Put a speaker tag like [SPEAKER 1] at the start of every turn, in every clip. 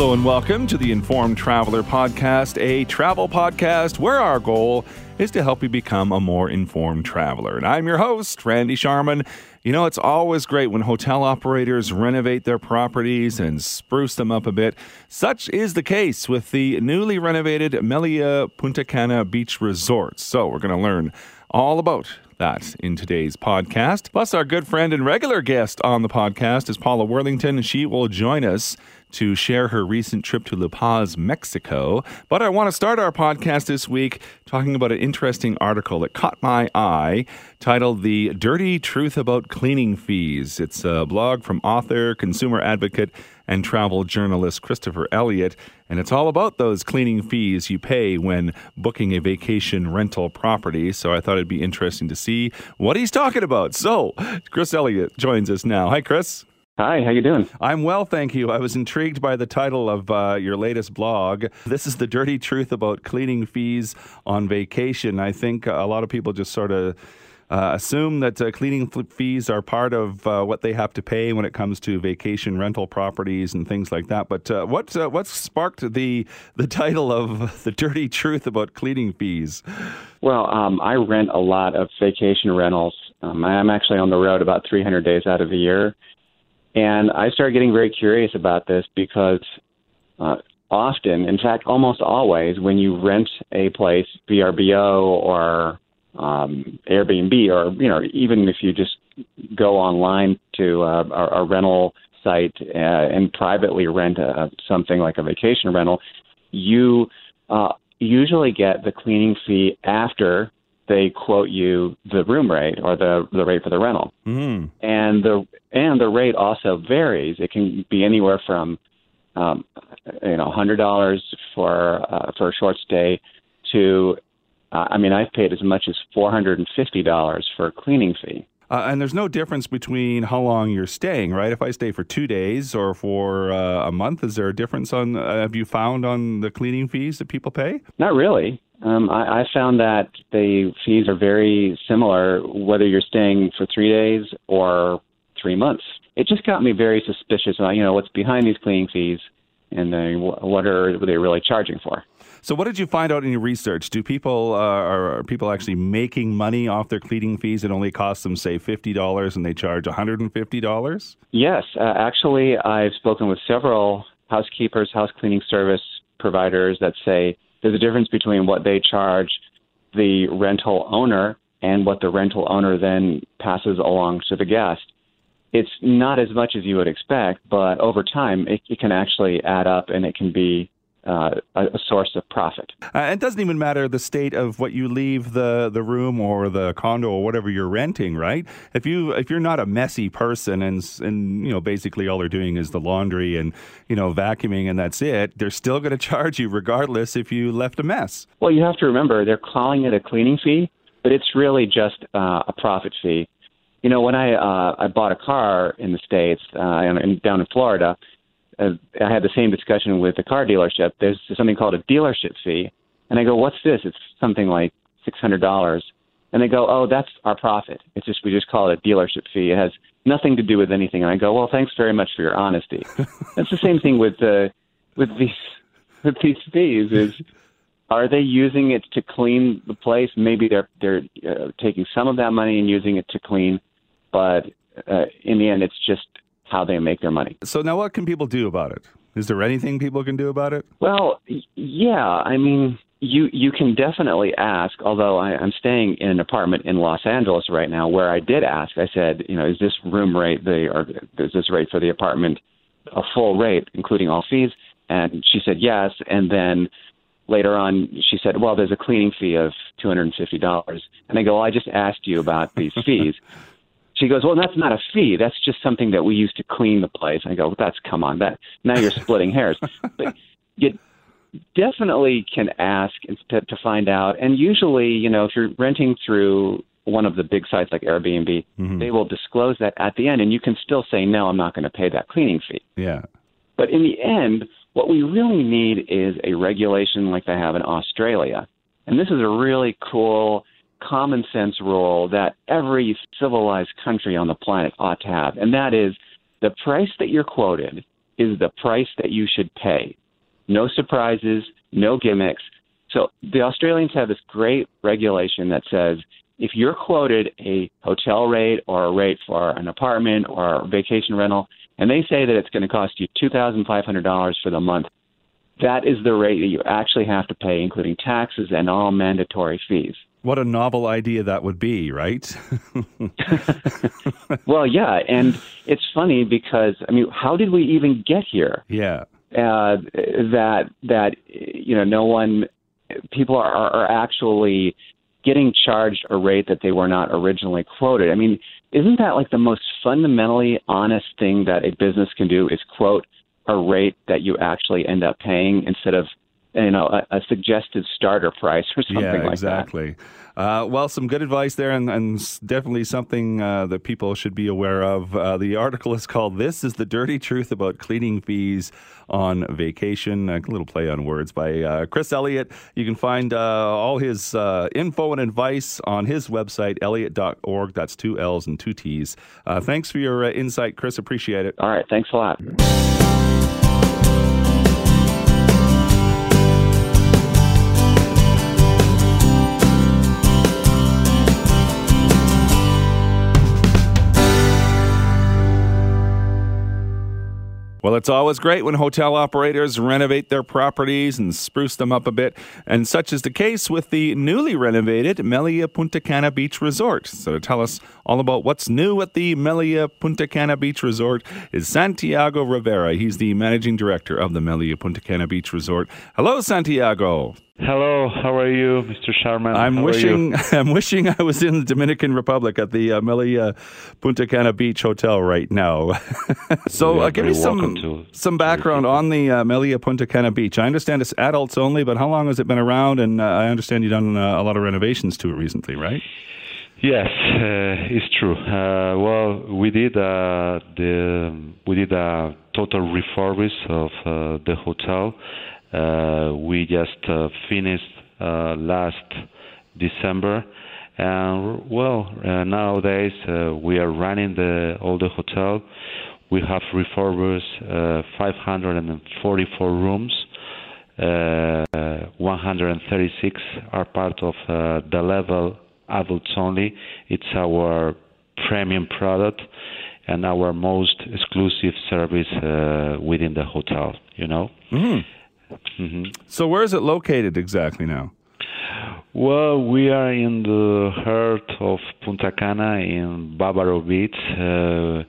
[SPEAKER 1] Hello and welcome to the Informed Traveler Podcast, a travel podcast where our goal is to help you become a more informed traveler. And I'm your host, Randy Sharman. You know, it's always great when hotel operators renovate their properties and spruce them up a bit. Such is the case with the newly renovated Melia Punta Cana Beach Resort. So, we're going to learn all about that in today's podcast. Plus, our good friend and regular guest on the podcast is Paula Worthington, she will join us to share her recent trip to La Paz, Mexico. But I want to start our podcast this week talking about an interesting article that caught my eye titled The Dirty Truth About Cleaning Fees. It's a blog from author, consumer advocate, and travel journalist Christopher Elliott. And it's all about those cleaning fees you pay when booking a vacation rental property. So I thought it'd be interesting to see what he's talking about. So Chris Elliott joins us now. Hi, Chris.
[SPEAKER 2] Hi, how you doing?
[SPEAKER 1] I'm well, thank you. I was intrigued by the title of uh, your latest blog. This is the dirty truth about cleaning fees on vacation. I think a lot of people just sort of uh, assume that uh, cleaning fees are part of uh, what they have to pay when it comes to vacation rental properties and things like that. But uh, what uh, what sparked the the title of the dirty truth about cleaning fees?
[SPEAKER 2] Well, um, I rent a lot of vacation rentals. Um, I'm actually on the road about 300 days out of the year and I started getting very curious about this because uh, often, in fact, almost always, when you rent a place, VRBO or um, Airbnb, or you know, even if you just go online to uh, a, a rental site uh, and privately rent a, something like a vacation rental, you uh, usually get the cleaning fee after they quote you the room rate or the the rate for the rental.
[SPEAKER 1] Mm.
[SPEAKER 2] And the and the rate also varies. It can be anywhere from um, you know hundred dollars for uh, for a short stay to uh, I mean I've paid as much as four hundred and fifty dollars for a cleaning fee.
[SPEAKER 1] Uh, and there's no difference between how long you're staying, right? If I stay for two days or for uh, a month, is there a difference on? Uh, have you found on the cleaning fees that people pay?
[SPEAKER 2] Not really. Um, I, I found that the fees are very similar whether you're staying for three days or three months. It just got me very suspicious about you know what's behind these cleaning fees and uh, what are they really charging for.
[SPEAKER 1] So, what did you find out in your research? Do people uh, are people actually making money off their cleaning fees? It only costs them, say, fifty dollars, and they charge one hundred and fifty dollars.
[SPEAKER 2] Yes, uh, actually, I've spoken with several housekeepers, house cleaning service providers that say there's a difference between what they charge the rental owner and what the rental owner then passes along to the guest. It's not as much as you would expect, but over time, it, it can actually add up and it can be uh, a, source of profit.
[SPEAKER 1] Uh, it doesn't even matter the state of what you leave the, the room or the condo or whatever you're renting, right? If you if you're not a messy person and and you know basically all they're doing is the laundry and you know vacuuming and that's it, they're still going to charge you regardless if you left a mess.
[SPEAKER 2] Well, you have to remember they're calling it a cleaning fee, but it's really just uh, a profit fee. You know, when I uh, I bought a car in the states uh, and down in Florida uh, I had the same discussion with the car dealership. There's something called a dealership fee, and I go, "What's this?" It's something like six hundred dollars, and they go, "Oh, that's our profit. It's just we just call it a dealership fee. It has nothing to do with anything." And I go, "Well, thanks very much for your honesty." that's the same thing with the with these with these fees. Is are they using it to clean the place? Maybe they're they're uh, taking some of that money and using it to clean, but uh, in the end, it's just how they make their money.
[SPEAKER 1] So now, what can people do about it? Is there anything people can do about it?
[SPEAKER 2] Well, yeah. I mean, you you can definitely ask. Although I, I'm staying in an apartment in Los Angeles right now, where I did ask. I said, you know, is this room rate the or is this rate for the apartment a full rate, including all fees? And she said yes. And then later on, she said, well, there's a cleaning fee of two hundred and fifty dollars. And I go, well, I just asked you about these fees. She goes, well, that's not a fee. That's just something that we use to clean the place. I go, well, that's come on, that now you're splitting hairs. But you definitely can ask to, to find out. And usually, you know, if you're renting through one of the big sites like Airbnb, mm-hmm. they will disclose that at the end, and you can still say, no, I'm not going to pay that cleaning fee.
[SPEAKER 1] Yeah.
[SPEAKER 2] But in the end, what we really need is a regulation like they have in Australia. And this is a really cool common sense rule that every civilized country on the planet ought to have, and that is the price that you're quoted is the price that you should pay. No surprises, no gimmicks. So the Australians have this great regulation that says if you're quoted a hotel rate or a rate for an apartment or a vacation rental, and they say that it's going to cost you $2,500 for the month, that is the rate that you actually have to pay, including taxes and all mandatory fees.
[SPEAKER 1] What a novel idea that would be, right?
[SPEAKER 2] well, yeah, and it's funny because I mean, how did we even get here?
[SPEAKER 1] Yeah,
[SPEAKER 2] uh, that that you know, no one, people are, are actually getting charged a rate that they were not originally quoted. I mean, isn't that like the most fundamentally honest thing that a business can do? Is quote a rate that you actually end up paying instead of you know a, a suggested starter price or something
[SPEAKER 1] yeah,
[SPEAKER 2] like
[SPEAKER 1] exactly. Uh, well, some good advice there, and, and definitely something uh, that people should be aware of. Uh, the article is called "This is the Dirty Truth About Cleaning Fees on Vacation." A little play on words by uh, Chris Elliott. You can find uh, all his uh, info and advice on his website, elliott.org. That's two L's and two T's. thanks for your insight, Chris. Appreciate it.
[SPEAKER 2] All right. Thanks a lot.
[SPEAKER 1] Well, it's always great when hotel operators renovate their properties and spruce them up a bit, and such is the case with the newly renovated Melia Punta Cana Beach Resort. So, to tell us all about what's new at the Melia Punta Cana Beach Resort is Santiago Rivera. He's the managing director of the Melia Punta Cana Beach Resort. Hello, Santiago.
[SPEAKER 3] Hello, how are you, Mr. Sharman?
[SPEAKER 1] I'm
[SPEAKER 3] how
[SPEAKER 1] wishing I'm wishing I was in the Dominican Republic at the uh, Melia Punta Cana Beach Hotel right now. so, uh, give me some to, some background on the uh, Melia Punta Cana Beach. I understand it's adults only, but how long has it been around? And uh, I understand you've done uh, a lot of renovations to it recently, right?
[SPEAKER 3] Yes, uh, it's true. well, we did the we did a total refurbish of the hotel. Uh, we just uh, finished uh, last December, and well, nowadays we are running the all the hotel. We have refurbished 544 rooms. Uh, 136 are part of the level adults only. It's our premium product and our most exclusive service uh, within the hotel. You know.
[SPEAKER 1] Mm-hmm. Mm-hmm. So, where is it located exactly now?
[SPEAKER 3] Well, we are in the heart of Punta Cana in Bavaro Beach. Uh,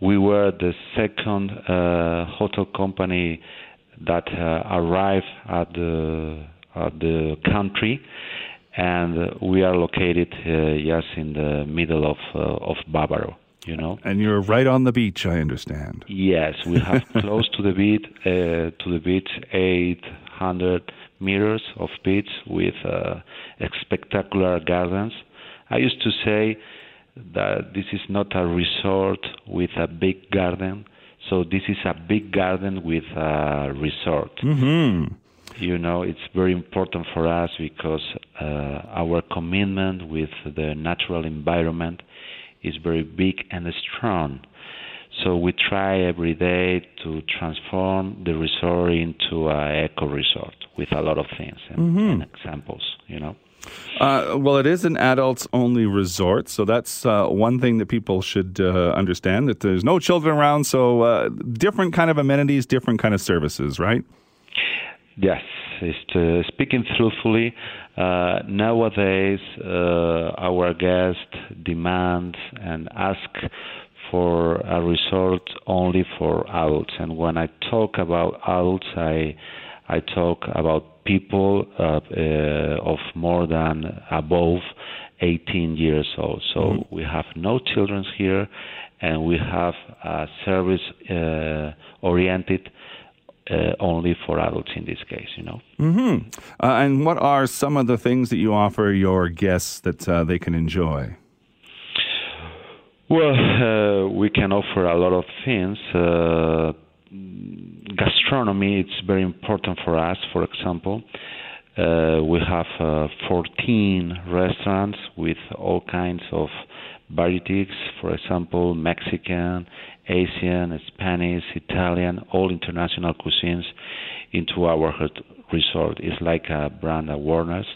[SPEAKER 3] we were the second uh, hotel company that uh, arrived at the at the country, and we are located uh, just in the middle of uh, of Bavaro you know.
[SPEAKER 1] And you're right on the beach, I understand.
[SPEAKER 3] Yes, we have close to the beach, uh, to the beach, 800 meters of beach with uh, spectacular gardens. I used to say that this is not a resort with a big garden. So this is a big garden with a resort.
[SPEAKER 1] Mm-hmm.
[SPEAKER 3] You know, it's very important for us because uh, our commitment with the natural environment is very big and strong. So we try every day to transform the resort into an eco resort with a lot of things and, mm-hmm. and examples, you know.
[SPEAKER 1] Uh, well, it is an adults only resort, so that's uh, one thing that people should uh, understand that there's no children around, so uh, different kind of amenities, different kind of services, right?
[SPEAKER 3] Yes, uh, speaking truthfully, uh, nowadays uh, our guests demand and ask for a resort only for adults. And when I talk about adults, I I talk about people uh, uh, of more than above 18 years old. So mm-hmm. we have no children here, and we have a service uh, oriented uh, only for adults in this case, you know.
[SPEAKER 1] Mm-hmm. Uh, and what are some of the things that you offer your guests that uh, they can enjoy?
[SPEAKER 3] Well, uh, we can offer a lot of things. Uh, gastronomy it's very important for us. For example, uh, we have 14 restaurants with all kinds of varieties. For example, Mexican, Asian, Spanish, Italian, all international cuisines into our resort. It's like a brand awareness.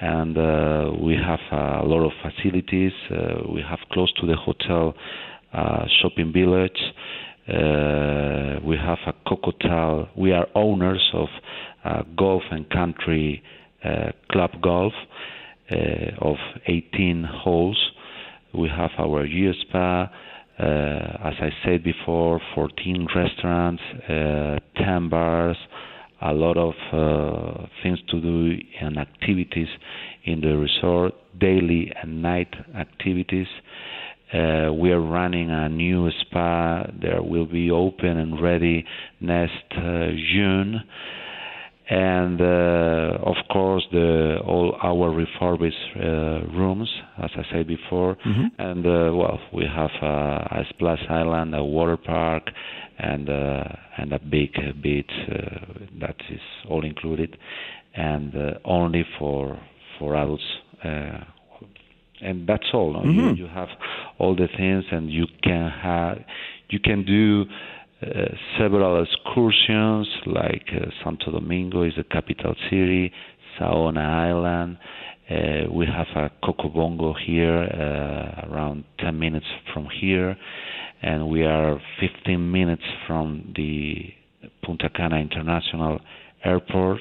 [SPEAKER 3] And uh, we have a lot of facilities. Uh, we have close to the hotel uh, shopping village. Uh, we have a Cocotal. We are owners of uh, golf and country uh, club golf of 18 holes. We have our U Spa. Uh, as I said before, 14 restaurants, uh, 10 bars, a lot of uh, things to do and activities in the resort, daily and night activities. Uh, we are running a new spa that will be open and ready next uh, June. And uh, of course, the all our refurbished uh, rooms, as I said before, mm-hmm. and uh, well, we have a splash island, a water park, and and a big beach that is all included, and only for for adults and that's all. No? Mm-hmm. You, you have all the things, and you can have you can do several excursions, like uh, Santo Domingo is the capital city, Saona Island. Uh, we have a Cocobongo here, uh, around 10 minutes from here, and we are 15 minutes from the Punta Cana International Airport.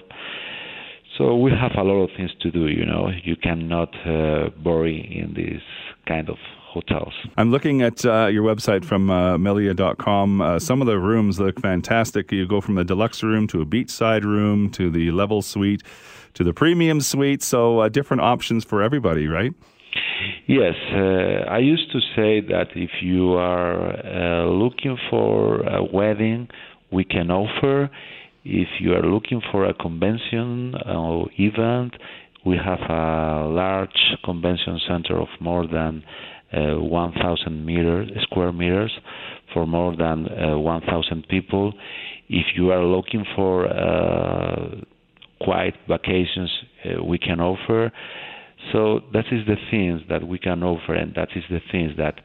[SPEAKER 3] So we have a lot of things to do. You know, you cannot uh, bury in this kind of hotels.
[SPEAKER 1] I'm looking at uh, your website from uh, Melia.com. Uh, some of the rooms look fantastic. You go from the deluxe room to a beachside room to the level suite to the premium suite. So uh, different options for everybody, right?
[SPEAKER 3] Yes, uh, I used to say that if you are uh, looking for a wedding, we can offer if you are looking for a convention or event, we have a large convention center of more than uh, 1,000 meters, square meters for more than uh, 1,000 people. If you are looking for uh, quiet vacations, uh, we can offer. So that is the things that we can offer, and that is the things that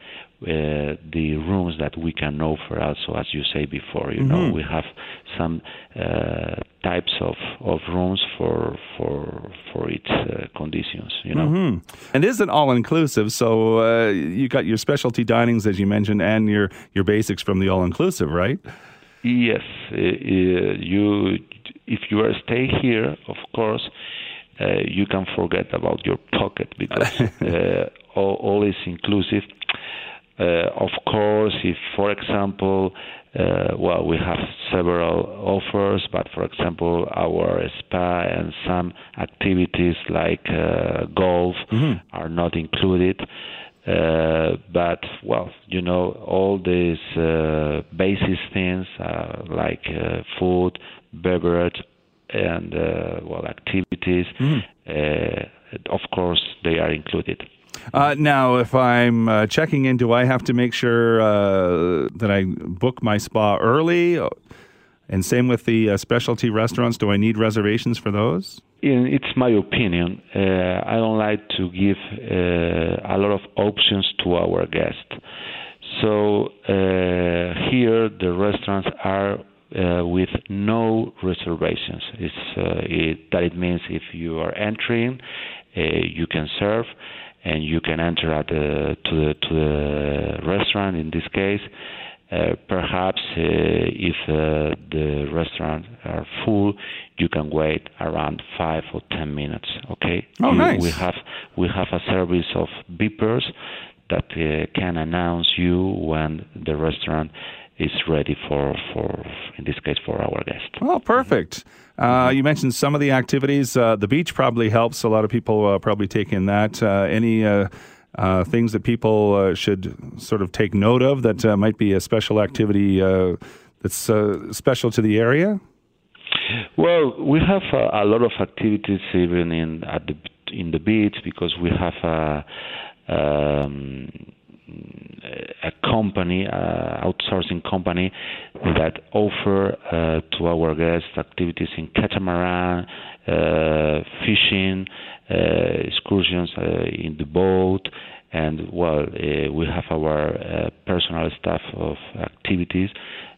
[SPEAKER 3] uh, the rooms that we can offer also, as you say before. You mm-hmm. know, we have some uh, types of, of rooms for for for its uh, conditions. You know,
[SPEAKER 1] mm-hmm. and it isn't all inclusive. So uh, you got your specialty dinings, as you mentioned, and your your basics from the all inclusive, right?
[SPEAKER 3] Yes, uh, you if you are stay here, of course. Uh, you can forget about your pocket because uh, all, all, is inclusive. Uh, of course, if, for example, uh, well, we have several offers, but for example, our spa and some activities like uh, golf mm-hmm. are not included. Uh, but well, you know, all these uh, basic things uh, like uh, food, beverage, and well, activities, mm-hmm. of course, they are included.
[SPEAKER 1] Uh, now, if I'm uh, checking in, do I have to make sure uh, that I book my spa early? And same with the uh, specialty restaurants. Do I need reservations for those?
[SPEAKER 3] It's my opinion. Uh, I don't like to give uh, a lot of options to our guests. So here, the restaurants are uh, with no reservations. Uh, it, that it means if you are entering, uh, you can serve and you can enter at the to the to the restaurant in this case. Uh, perhaps uh, if uh, the restaurants are full, you can wait around five or ten minutes. Okay.
[SPEAKER 1] Oh, nice.
[SPEAKER 3] We have we have a service of beepers that uh, can announce you when the restaurant is ready for, for in this case for our guest.
[SPEAKER 1] Oh, perfect. Uh, you mentioned some of the activities. Uh, the beach probably helps. A lot of people uh, probably take in that. Uh, any uh, uh, things that people should sort of take note of that might be a special activity that's special to the area?
[SPEAKER 3] Well, we have a, a, lot of activities even in at the in the beach because we have a. Um, a company, uh, outsourcing company that offer uh, to our guests activities in catamaran, uh, fishing, uh, excursions uh, in the boat, and well, uh, we have our personal staff of activities,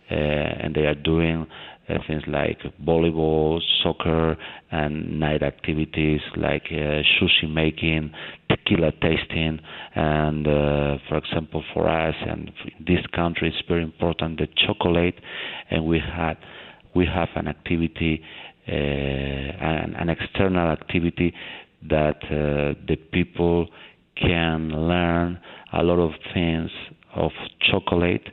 [SPEAKER 3] and they are doing things like volleyball, soccer, and night activities like uh, sushi making, tequila tasting, and uh, for example, for us and this country, it's very important the chocolate, and we had we have an activity, uh, an, an external activity that uh, the people can learn a lot of things of chocolate.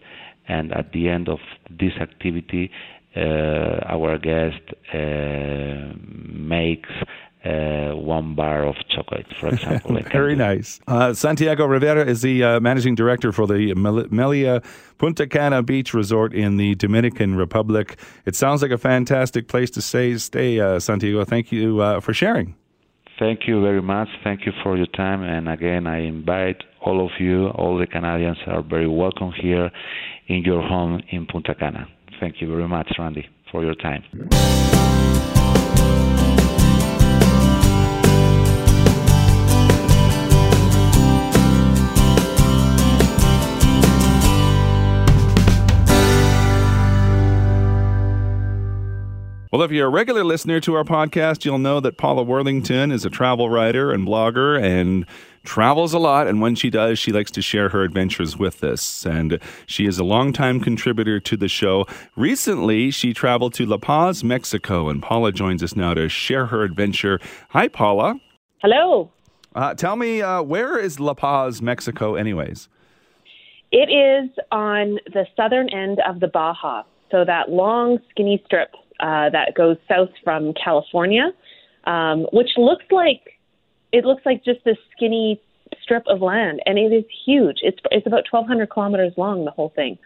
[SPEAKER 3] And at the end of this activity our guest uh, makes uh, one bar of chocolate, for example.
[SPEAKER 1] Very nice. Uh, Santiago Rivera is the uh, managing director for the Melia Punta Cana Beach Resort in the Dominican Republic. It sounds like a fantastic place to stay. Stay, uh, Santiago. Thank you uh, for sharing.
[SPEAKER 3] Thank you very much. Thank you for your time. And again, I invite all of you, all the Canadians are very welcome here in your home in Punta Cana. Thank you very much, Randy, for your time.
[SPEAKER 1] Well, if you're a regular listener to our podcast, you'll know that Paula Worthington is a travel writer and blogger and travels a lot. And when she does, she likes to share her adventures with us. And she is a longtime contributor to the show. Recently, she traveled to La Paz, Mexico, and Paula joins us now to share her adventure. Hi, Paula.
[SPEAKER 4] Hello.
[SPEAKER 1] Uh, tell me, uh, where is La Paz, Mexico, anyways?
[SPEAKER 4] It is on the southern end of the Baja. So that long, skinny strip uh, that goes south from California, um, which looks like it looks like just this skinny strip of land, and it is huge. It's it's about 1,200 kilometers long, the whole thing.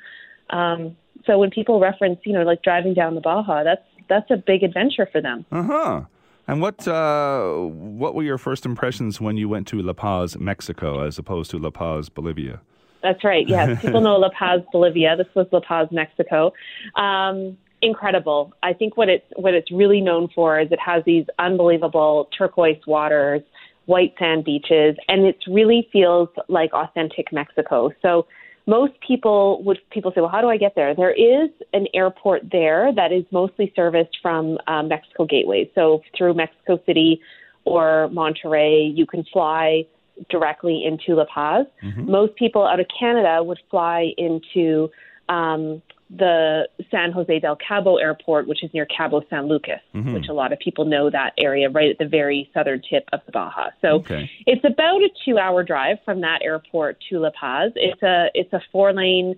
[SPEAKER 4] Um, so when people reference, you know, like driving down the Baja, that's that's a big adventure for them.
[SPEAKER 1] Uh huh. And what uh, what were your first impressions when you went to La Paz, Mexico, as opposed to La Paz, Bolivia?
[SPEAKER 4] That's right. Yes, people know La Paz, Bolivia. This was La Paz, Mexico. Um, incredible. I think what it's what it's really known for is it has these unbelievable turquoise waters, white sand beaches, and it really feels like authentic Mexico. So most people would people say, well, how do I get there? There is an airport there that is mostly serviced from um, Mexico Gateway. So through Mexico City or Monterrey, you can fly directly into La Paz. Mm-hmm. Most people out of Canada would fly into um, the San Jose del Cabo airport, which is near Cabo San Lucas, mm-hmm. which a lot of people know that area right at the very southern tip of the Baja. So okay. it's about a two hour drive from that airport to La Paz. It's a it's a four lane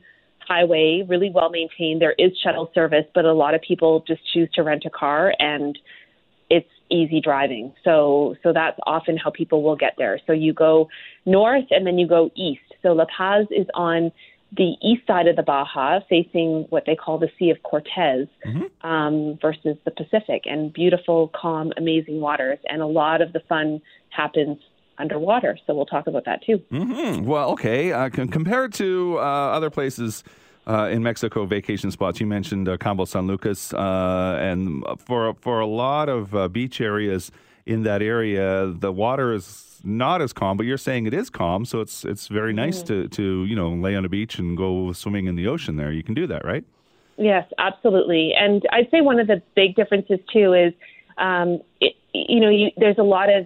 [SPEAKER 4] highway, really well maintained. There is shuttle service, but a lot of people just choose to rent a car and it's easy driving. So so that's often how people will get there. So you go north and then you go east. So La Paz is on the east side of the Baja, facing what they call the Sea of Cortez, mm-hmm. um, versus the Pacific, and beautiful, calm, amazing waters. And a lot of the fun happens underwater. So we'll talk about that too.
[SPEAKER 1] Mm-hmm. Well, okay. Uh, c- compared to uh, other places. Uh, in Mexico, vacation spots. You mentioned uh, Cabo San Lucas, uh, and for for a lot of uh, beach areas in that area, the water is not as calm, but you're saying it is calm, so it's it's very nice mm. to to you know lay on a beach and go swimming in the ocean. There, you can do that, right?
[SPEAKER 4] Yes, absolutely. And I'd say one of the big differences too is, um, it, you know, you, there's a lot of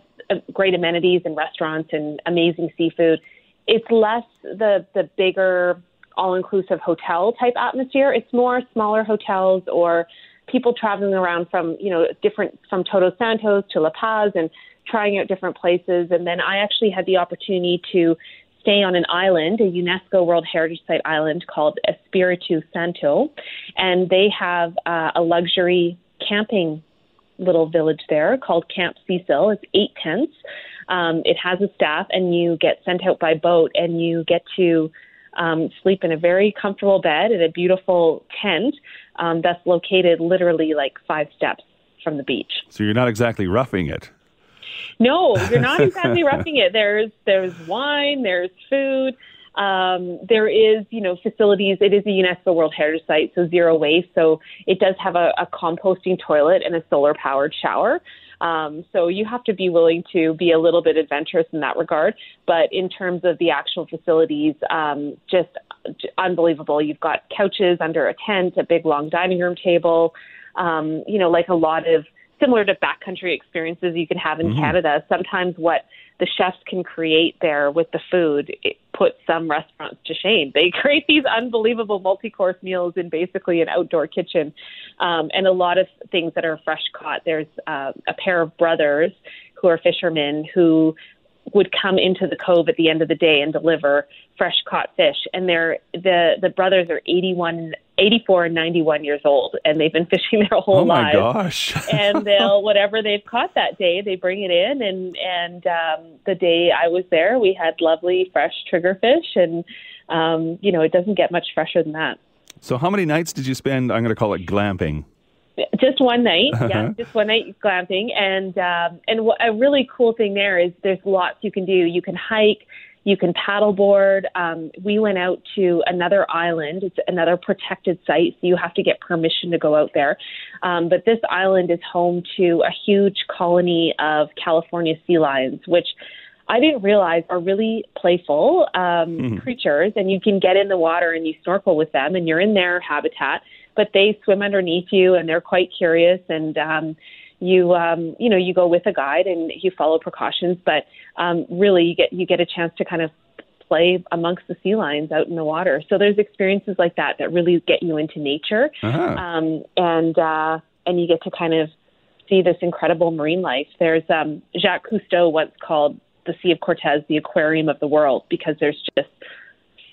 [SPEAKER 4] great amenities and restaurants and amazing seafood. It's less the the bigger all-inclusive hotel type atmosphere. It's more smaller hotels or people traveling around from you know different from Todos Santos to La Paz and trying out different places. And then I actually had the opportunity to stay on an island, a UNESCO World Heritage Site island called Espiritu Santo, and they have uh, a luxury camping little village there called Camp Cecil. It's eight tents. Um, it has a staff, and you get sent out by boat, and you get to um, sleep in a very comfortable bed in a beautiful tent um, that's located literally like five steps from the beach.
[SPEAKER 1] So you're not exactly roughing it.
[SPEAKER 4] No, you're not exactly roughing it. There's there's wine, there's food. Um, there is, you know, facilities. It is a UNESCO World Heritage Site, so zero waste. So it does have a, a composting toilet and a solar powered shower. Um, so you have to be willing to be a little bit adventurous in that regard. But in terms of the actual facilities, um, just unbelievable. You've got couches under a tent, a big long dining room table. Um, you know, like a lot of similar to backcountry experiences you can have in mm-hmm. Canada. Sometimes what the chefs can create there with the food it puts some restaurants to shame. They create these unbelievable multi-course meals in basically an outdoor kitchen, um, and a lot of things that are fresh caught. There's uh, a pair of brothers who are fishermen who would come into the cove at the end of the day and deliver fresh caught fish. And they're the the brothers are 81, 84 and 91 years old, and they've been fishing their whole life.
[SPEAKER 1] oh my
[SPEAKER 4] lives.
[SPEAKER 1] gosh!
[SPEAKER 4] and they'll whatever they've caught that day, they bring it in. And and um, the day I was there, we had lovely fresh triggerfish, and um, you know it doesn't get much fresher than that.
[SPEAKER 1] So, how many nights did you spend? I'm going to call it glamping.
[SPEAKER 4] Just one night, yeah, just one night glamping, and um, and a really cool thing there is there's lots you can do. You can hike, you can paddleboard. Um, we went out to another island. It's another protected site, so you have to get permission to go out there. Um, but this island is home to a huge colony of California sea lions, which I didn't realize are really playful um, mm-hmm. creatures, and you can get in the water and you snorkel with them, and you're in their habitat but they swim underneath you and they're quite curious and um you um you know you go with a guide and you follow precautions but um really you get you get a chance to kind of play amongst the sea lions out in the water. So there's experiences like that that really get you into nature. Uh-huh. um and uh and you get to kind of see this incredible marine life. There's um Jacques Cousteau once called the Sea of Cortez the aquarium of the world because there's just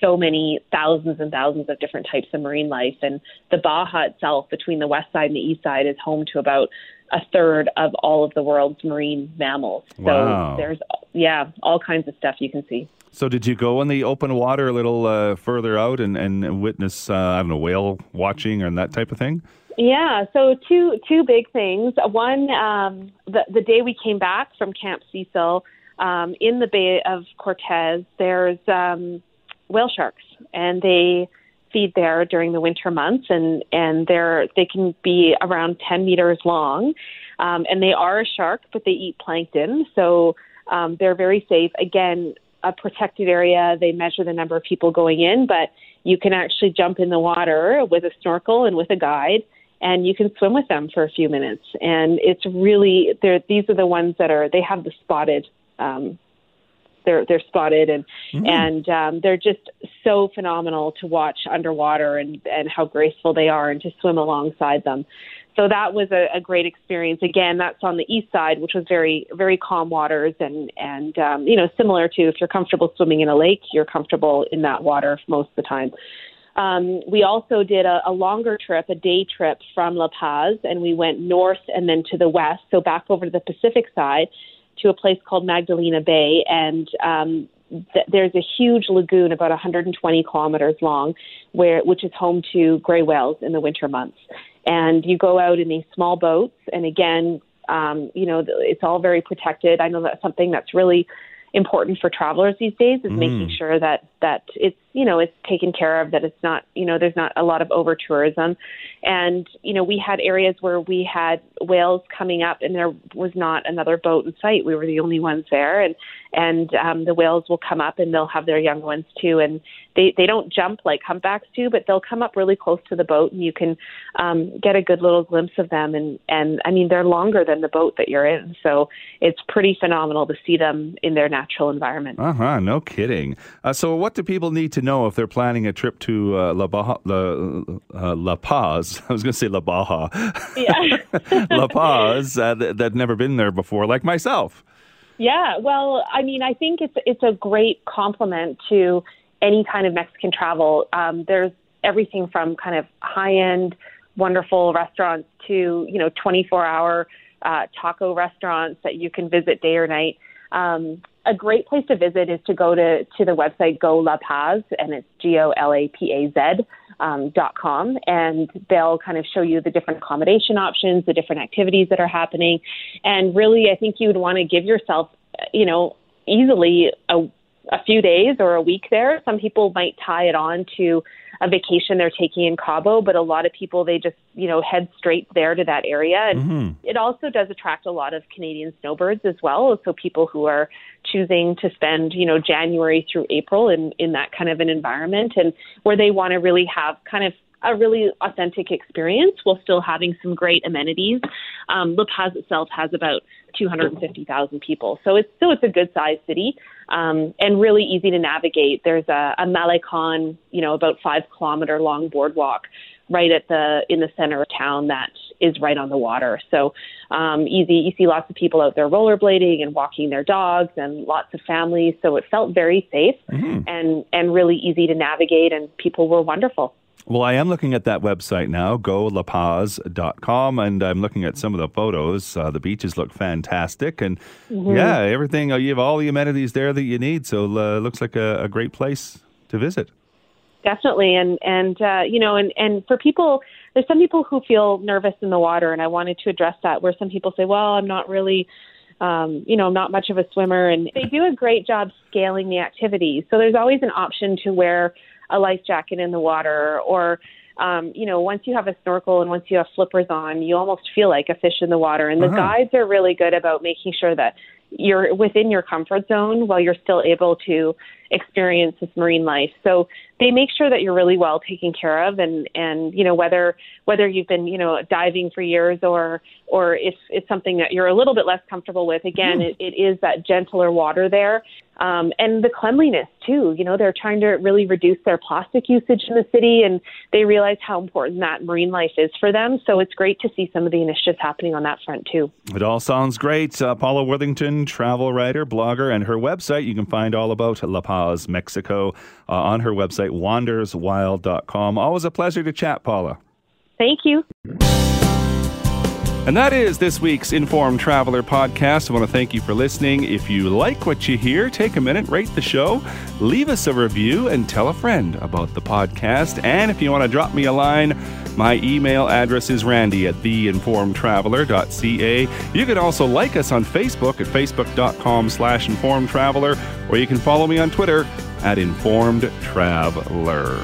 [SPEAKER 4] so many thousands and thousands of different types of marine life. And the Baja itself, between the west side and the east side, is home to about a third of all of the world's marine mammals. So
[SPEAKER 1] wow.
[SPEAKER 4] there's, yeah, all kinds of stuff you can see.
[SPEAKER 1] So did you go in the open water a little uh, further out and, and witness, uh, I don't know, whale watching and that type of thing?
[SPEAKER 4] Yeah, so two two big things. One, um, the the day we came back from Camp Cecil um, in the Bay of Cortez, there's um, whale sharks, and they feed there during the winter months, and and they're they can be around 10 meters long, um, and they are a shark, but they eat plankton, so um, they're very safe. Again, a protected area. They measure the number of people going in, but you can actually jump in the water with a snorkel and with a guide and you can swim with them for a few minutes. And it's really they're these are the ones that are they have the spotted um, they're they're spotted and mm-hmm. and um, they're just so phenomenal to watch underwater and and how graceful they are and to swim alongside them. So that was a, a great experience. Again, that's on the east side, which was very very calm waters and and um, you know similar to if you're comfortable swimming in a lake, you're comfortable in that water most of the time. Um, we also did a, a longer trip, a day trip from La Paz, and we went north and then to the west, so back over to the Pacific side to a place called Magdalena Bay, and um, th- there's a huge lagoon about 120 kilometers long, where which is home to gray whales in the winter months. And you go out in these small boats, and again, um, you know, it's all very protected. I know that's something that's really important for travelers these days is mm. making sure that that it's you know it's taken care of that it's not you know there's not a lot of over tourism and you know we had areas where we had whales coming up and there was not another boat in sight. We were the only ones there. And and um the whales will come up and they'll have their young ones too. And they they don't jump like humpbacks do but they'll come up really close to the boat and you can um get a good little glimpse of them. And and I mean they're longer than the boat that you're in. So it's pretty phenomenal to see them in their natural environment.
[SPEAKER 1] Uh-huh. No kidding. Uh, so what do people need to know if they're planning a trip to uh, La, Baja, La, uh, La Paz I was going to say La Baja
[SPEAKER 4] yeah
[SPEAKER 1] La Paz uh, that, that never been there before like myself
[SPEAKER 4] yeah, well, I mean, I think it's it's a great complement to any kind of Mexican travel. Um, there's everything from kind of high end, wonderful restaurants to you know 24 hour uh, taco restaurants that you can visit day or night. Um, a great place to visit is to go to to the website Go La Paz, and it's G O L A P A Z um, dot com, and they'll kind of show you the different accommodation options, the different activities that are happening, and really, I think you would want to give yourself, you know, easily a a few days or a week there. Some people might tie it on to a vacation they're taking in Cabo, but a lot of people they just you know head straight there to that area, and mm-hmm. it also does attract a lot of Canadian snowbirds as well. So people who are choosing to spend you know January through April in in that kind of an environment, and where they want to really have kind of a really authentic experience while still having some great amenities. Um, La Paz itself has about 250,000 people, so it's so it's a good sized city um, and really easy to navigate. There's a, a Malecon, you know, about five kilometer long boardwalk right at the in the center of town that is right on the water. So um, easy. You see lots of people out there rollerblading and walking their dogs, and lots of families. So it felt very safe mm-hmm. and and really easy to navigate, and people were wonderful.
[SPEAKER 1] Well, I am looking at that website now, golapaz.com, and I'm looking at some of the photos. Uh, the beaches look fantastic. And mm-hmm. yeah, everything, uh, you have all the amenities there that you need. So uh, it looks like a, a, great place to visit.
[SPEAKER 4] Definitely. And, and uh, you know, and, and for people, there's some people who feel nervous in the water, and I wanted to address that where some people say, well, I'm not really. Um, you know, I'm not much of a swimmer, and they do a great job scaling the activities. So there's always an option to wear a life jacket in the water or um, you know, once you have a snorkel and once you have flippers on, you almost feel like a fish in the water. And the uh-huh. guides are really good about making sure that you're within your comfort zone while you're still able to experience this marine life. So they make sure that you're really well taken care of and and you know whether whether you've been you know diving for years or or if it's something that you're a little bit less comfortable with again mm. it, it is that gentler water there. Um, and the cleanliness too you know they're trying to really reduce their plastic usage in the city and they realize how important that marine life is for them. So it's great to see some of the initiatives happening on that front too.
[SPEAKER 1] It all sounds great. Uh, paula worthington travel writer blogger and her website. You can find all about la paz mexico uh, on her website wanderswild.com. Always a pleasure to chat, Paula.
[SPEAKER 4] Thank you.
[SPEAKER 1] And that is this week's Informed Traveler podcast. I want to thank you for listening. If you like what you hear, take a minute, rate the show, leave us a review, and tell a friend about the podcast. And if you want to drop me a line, my email address is randy at theinformedtraveler.ca. You can also like us on Facebook at facebook.com slash informedtraveler, or you can follow me on Twitter at Informed Traveler.